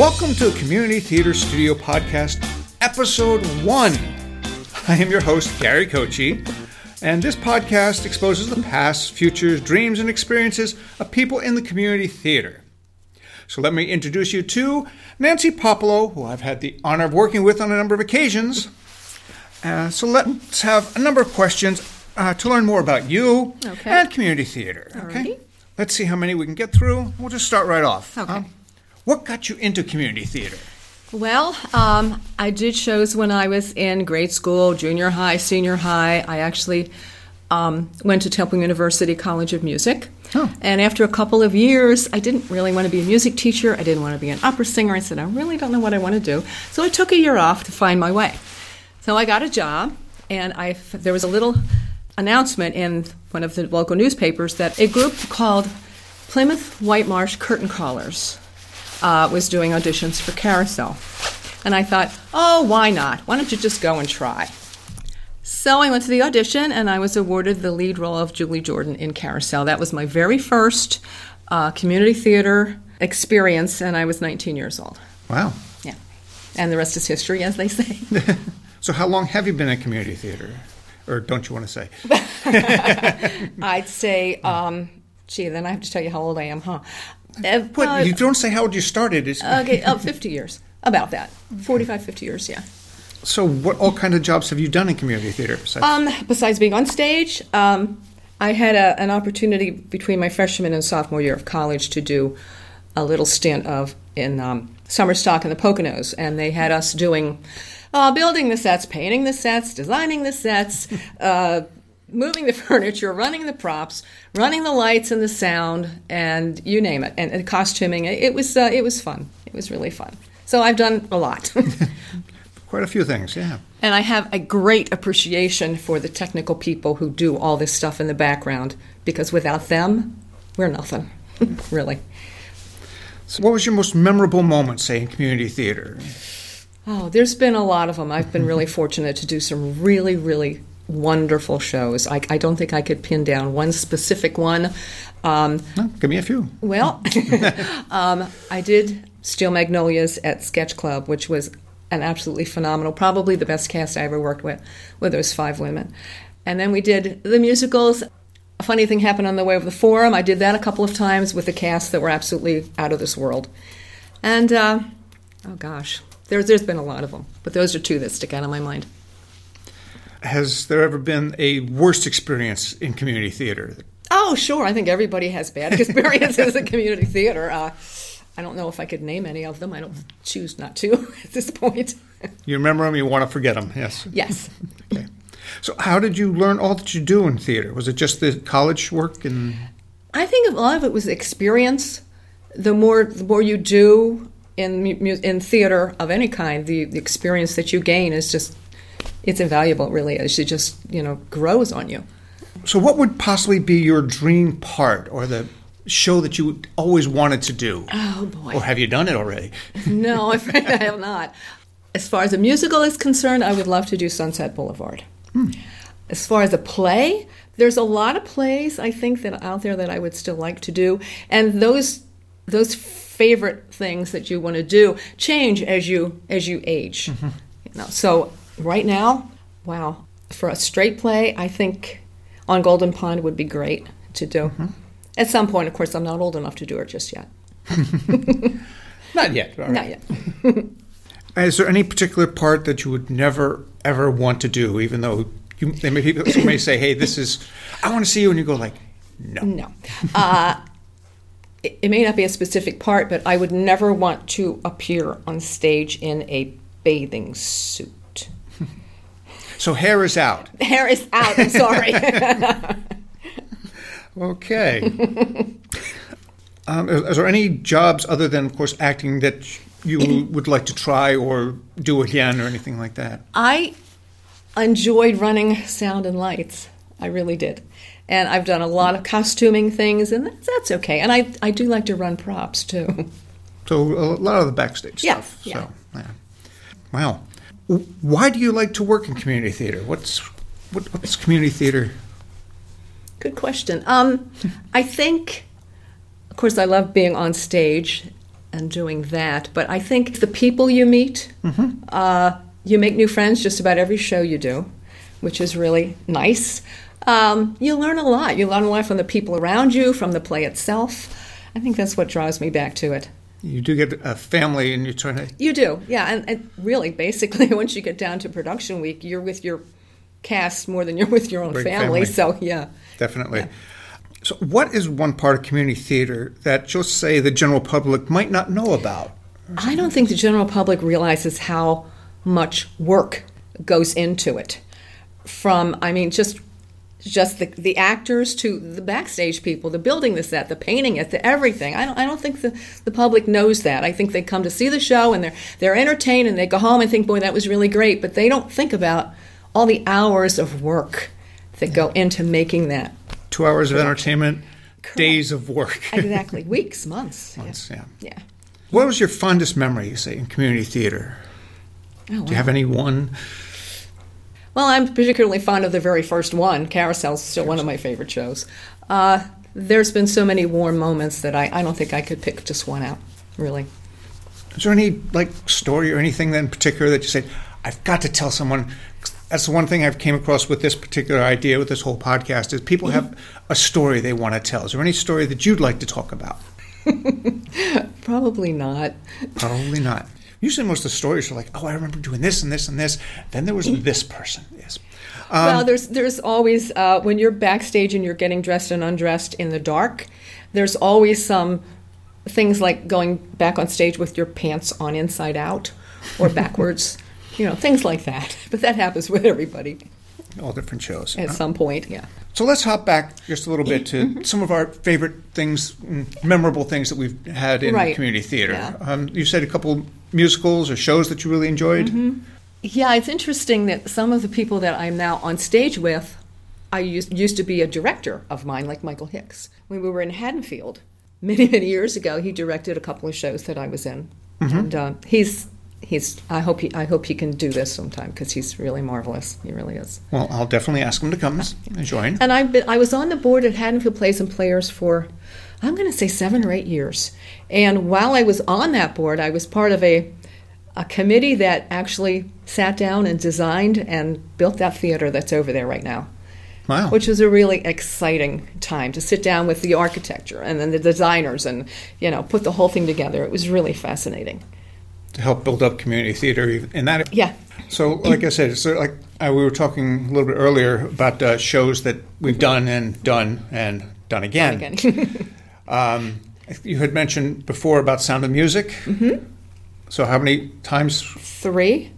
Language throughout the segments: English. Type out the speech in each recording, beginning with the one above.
Welcome to Community Theater Studio Podcast, Episode 1. I am your host, Gary Kochi, and this podcast exposes the past, futures, dreams, and experiences of people in the community theater. So let me introduce you to Nancy Popolo, who I've had the honor of working with on a number of occasions. Uh, so let's have a number of questions uh, to learn more about you Okay. and community theater. Okay. Alrighty. Let's see how many we can get through. We'll just start right off. Okay. Uh, what got you into community theater? Well, um, I did shows when I was in grade school, junior high, senior high. I actually um, went to Temple University College of Music. Oh. And after a couple of years, I didn't really want to be a music teacher. I didn't want to be an opera singer. I said, I really don't know what I want to do. So I took a year off to find my way. So I got a job, and I there was a little announcement in one of the local newspapers that a group called Plymouth White Marsh Curtain Callers uh, was doing auditions for Carousel. And I thought, oh, why not? Why don't you just go and try? So I went to the audition and I was awarded the lead role of Julie Jordan in Carousel. That was my very first uh, community theater experience, and I was 19 years old. Wow. Yeah. And the rest is history, as they say. So, how long have you been in community theater? Or don't you want to say? I'd say, um, gee, then I have to tell you how old I am, huh? Uh, What, uh, you don't say how old you started. Is, okay, uh, 50 years. About that. 45, 50 years, yeah. so, what all kind of jobs have you done in community theater? Besides? Um, besides being on stage, um, I had a, an opportunity between my freshman and sophomore year of college to do a little stint of in um, summer stock in the Poconos, and they had us doing uh, building the sets, painting the sets, designing the sets. Uh, Moving the furniture, running the props, running the lights and the sound, and you name it, and, and costuming. It, it was uh, it was fun. It was really fun. So I've done a lot. Quite a few things, yeah. And I have a great appreciation for the technical people who do all this stuff in the background because without them, we're nothing, really. So, what was your most memorable moment, say, in community theater? Oh, there's been a lot of them. I've been really fortunate to do some really, really wonderful shows. I, I don't think I could pin down one specific one. Um, No, give me a few. Well, um, I did Steel Magnolias at Sketch Club, which was an absolutely phenomenal, probably the best cast I ever worked with, with those five women. And then we did the musicals. A funny thing happened on the way of the forum. I did that a couple of times with a cast that were absolutely out of this world. And, uh, oh gosh, there's, there's been a lot of them, but those are two that stick out in my mind. Has there ever been a worst experience in community theater? Oh, sure. I think everybody has bad experiences in community theater. Uh, I don't know if I could name any of them. I don't choose not to at this point. You remember them, you want to forget them, yes. yes. Okay. So, how did you learn all that you do in theater? Was it just the college work and I think a lot of it was experience. The more the more you do in in theater of any kind, the, the experience that you gain is just it's invaluable. Really is. It just you know grows on you. So, what would possibly be your dream part or the show that you always wanted to do? Oh boy. Or have you done it already? no, I'm afraid I have not. As far as a musical is concerned, I would love to do Sunset Boulevard. Hmm. As far as a play, there's a lot of plays I think that are out there that I would still like to do, and those those favorite things that you want to do change as you as you age. Mm-hmm. You know, so right now, wow, for a straight play, I think on Golden Pond would be great to do. At some point, of course, I'm not old enough to do it just yet. Not yet. right. Not yet. Is there any particular part that you would never ever want to do, even though you, they may, people may say, "Hey, this is I want to see you," and you go like, "No." No. Uh, it, it may not be a specific part, but I would never want to appear on stage in a bathing suit. So hair is out. Hair is out. I'm sorry. Okay. um, is, there any jobs other than, of course, acting that you would like to try or do again or anything like that? I enjoyed running sound and lights. I really did. And I've done a lot of costuming things, and that's, that's okay. And I, I do like to run props too. So a lot of the backstage Yeah, stuff. yeah. So, yeah. Wow. Why do you like to work in community theater? What's what, what's community theater? Good question. Um, I think, of course, I love being on stage, and doing that. But I think the people you meet, uh, you make new friends just about every show you do, which is really nice. Um, you learn a lot. You learn a lot from the people around you, from the play itself. I think that's what draws me back to it. You do get a family, and you're trying to. You do, yeah. And, and really, basically, once you get down to production week, you're with your cast more than you're with your own family. family. So, yeah. Definitely. So, what is one part of community theater that, just say, the general public might not know about? I don't think the general public realizes how much work goes into it. From, I mean, just just the, the actors to the backstage people, the building the set, the painting it, the everything. I don't, I don't think the, the public knows that. I think they come to see the show and they're, they're entertained and they go home and think, boy, that was really great. But they don't think about all the hours of work that go into making that. Two hours of entertainment, days of work. Exactly. Weeks, months. Yeah. Months, yeah. Yeah. What was your fondest memory, you say, in community theater? Oh, Do you have any one? Well, I'm particularly fond of the very first one. Carousel's still one of my favorite shows. Uh, there's been so many warm moments that I, I don't think I could pick just one out, really. Is there any like story or anything in particular that you said, I've got to tell someone? That's the one thing I've came across with this particular idea with this whole podcast is people have a story they want to tell. Is there any story that you'd like to talk about? Probably not. Probably not. Usually, most of the stories are like, "Oh, I remember doing this and this and this." Then there was this person. Yes. Um, well, there's there's always uh, when you're backstage and you're getting dressed and undressed in the dark. There's always some things like going back on stage with your pants on inside out or backwards. you know, things like that. But that happens with everybody all different shows. at some point. Yeah. So let's hop back just a little bit to some of our favorite things, mm, memorable things that we've had in Right. community theater. Yeah. Um, you said a couple musicals or shows that you really enjoyed. Mm-hmm. Yeah, it's interesting that some of the people that I'm now on stage with, I used, used to be a director of mine, like Michael Hicks. When we were in Haddonfield many, many years ago, he directed a couple of shows that I was in, and uh, he's he's. I hope he I hope he can do this sometime because he's really marvelous. He really is. Well, I'll definitely ask him to come and join. And I've been, I was on the board at Haddonfield Plays and Players for, I'm going to say seven or eight years. And while I was on that board, I was part of a, a committee that actually sat down and designed and built that theater that's over there right now, Wow. which was a really exciting time to sit down with the architecture and then the designers and, you know, put the whole thing together. It was really fascinating. To help build up community theater in that. Yeah. So, like I said, so like uh, we were talking a little bit earlier about uh, shows that we've done and done and done again. Again. Um, you had mentioned before about Sound of Music. Mm-hmm. So, how many times Three.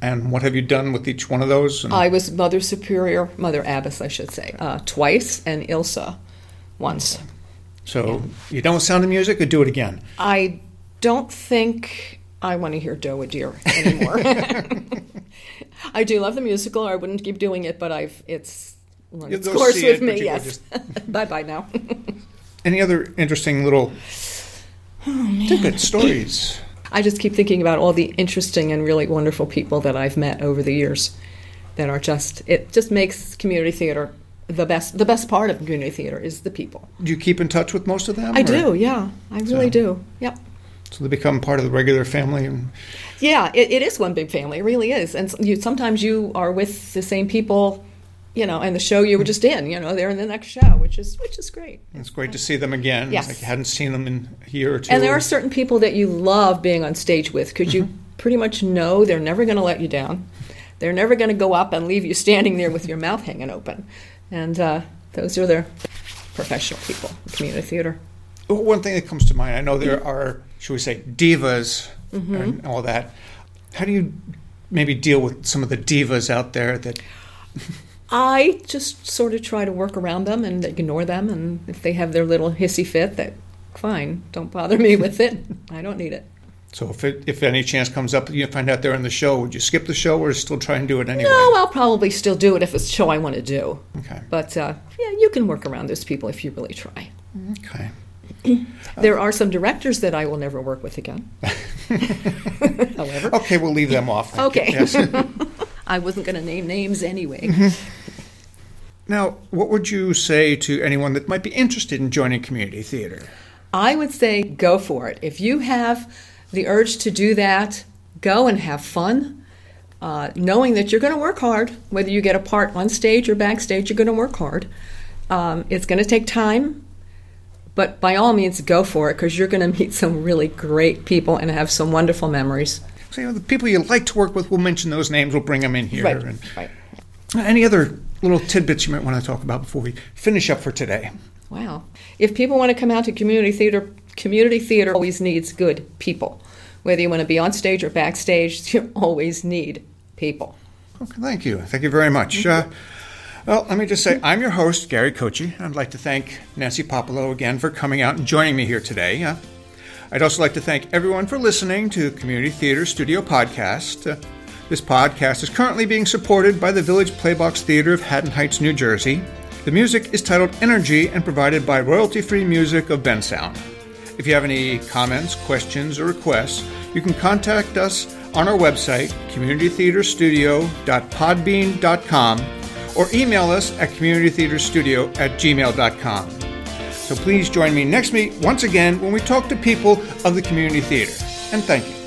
and what have you done with each one of those? And I was Mother Superior, Mother Abbess, I should say, uh, twice, and Elsa once. so, you done with Sound of Music, or do it again? I don't think I want to hear Doe a Deer anymore. I do love the musical. I wouldn't keep doing it, but I've it's run its course with it, me. Yes. bye bye now. Any other interesting little Oh, tidbit stories? I just keep thinking about all the interesting and really wonderful people that I've met over the years. That are just it just makes community theater the best. The best part of community theater is the people. Do you keep in touch with most of them? I or- do, yeah, I really So- do. Yep. So they become part of the regular family. And, Yeah, it, it is one big family. It really is. And you, sometimes you are with the same people, you know, and the show you were just in, you know, they're in the next show, which is which is great. it's great to see them again. Yes. It's like you hadn't seen them in a year or two. And there are certain people that you love being on stage with because you pretty much know they're never going to let you down. They're never going to go up and leave you standing there with your mouth hanging open. And uh, those are the professional people in community theater. One thing that comes to mind, I know there are, should we say, divas Mm-hmm. and all that. How do you maybe deal with some of the divas out there that I just sort of try to work around them and ignore them. And if they have their little hissy fit, that fine, don't bother me with it. I don't need it. so if it, if any chance comes up that you find out they're in the show, would you skip the show or still try and do it anyway? No, I'll probably still do it if it's a show I want to do. Okay. But uh, yeah, you can work around those people if you really try. Okay. There are some directors that I will never work with again. However, Okay, we'll leave them off. Okay. Yes. I wasn't going to name names anyway. Now, what would you say to anyone that might be interested in joining community theater? I would say go for it. If you have the urge to do that, go and have fun, uh, knowing that you're going to work hard. Whether you get a part on stage or backstage, you're going to work hard. Um, it's going to take time, but by all means, go for it because you're going to meet some really great people and have some wonderful memories. So, you know, the people you like to work with, we'll mention those names. We'll bring them in here. Right, And right. Any other little tidbits you might want to talk about before we finish up for today? Wow. If people want to come out to community theater, community theater always needs good people. Whether you want to be on stage or backstage, you always need people. Okay, thank you. Thank you very much. Uh, well, let me just say, I'm your host, Gary Kochi. I'd like to thank Nancy Popolo again for coming out and joining me here today. Uh, I'd also like to thank everyone for listening to Community Theater Studio Podcast. Uh, this podcast is currently being supported by the Village Playbox Theater of Haddon Heights, New Jersey. The music is titled Energy and provided by royalty free music of Bensound. If you have any comments, questions, or requests, you can contact us on our website, communitytheaterstudio.podbean.com, or email us at communitytheaterstudio at gmail.com. So please join me next week once again when we talk to people of the community theater. And thank you.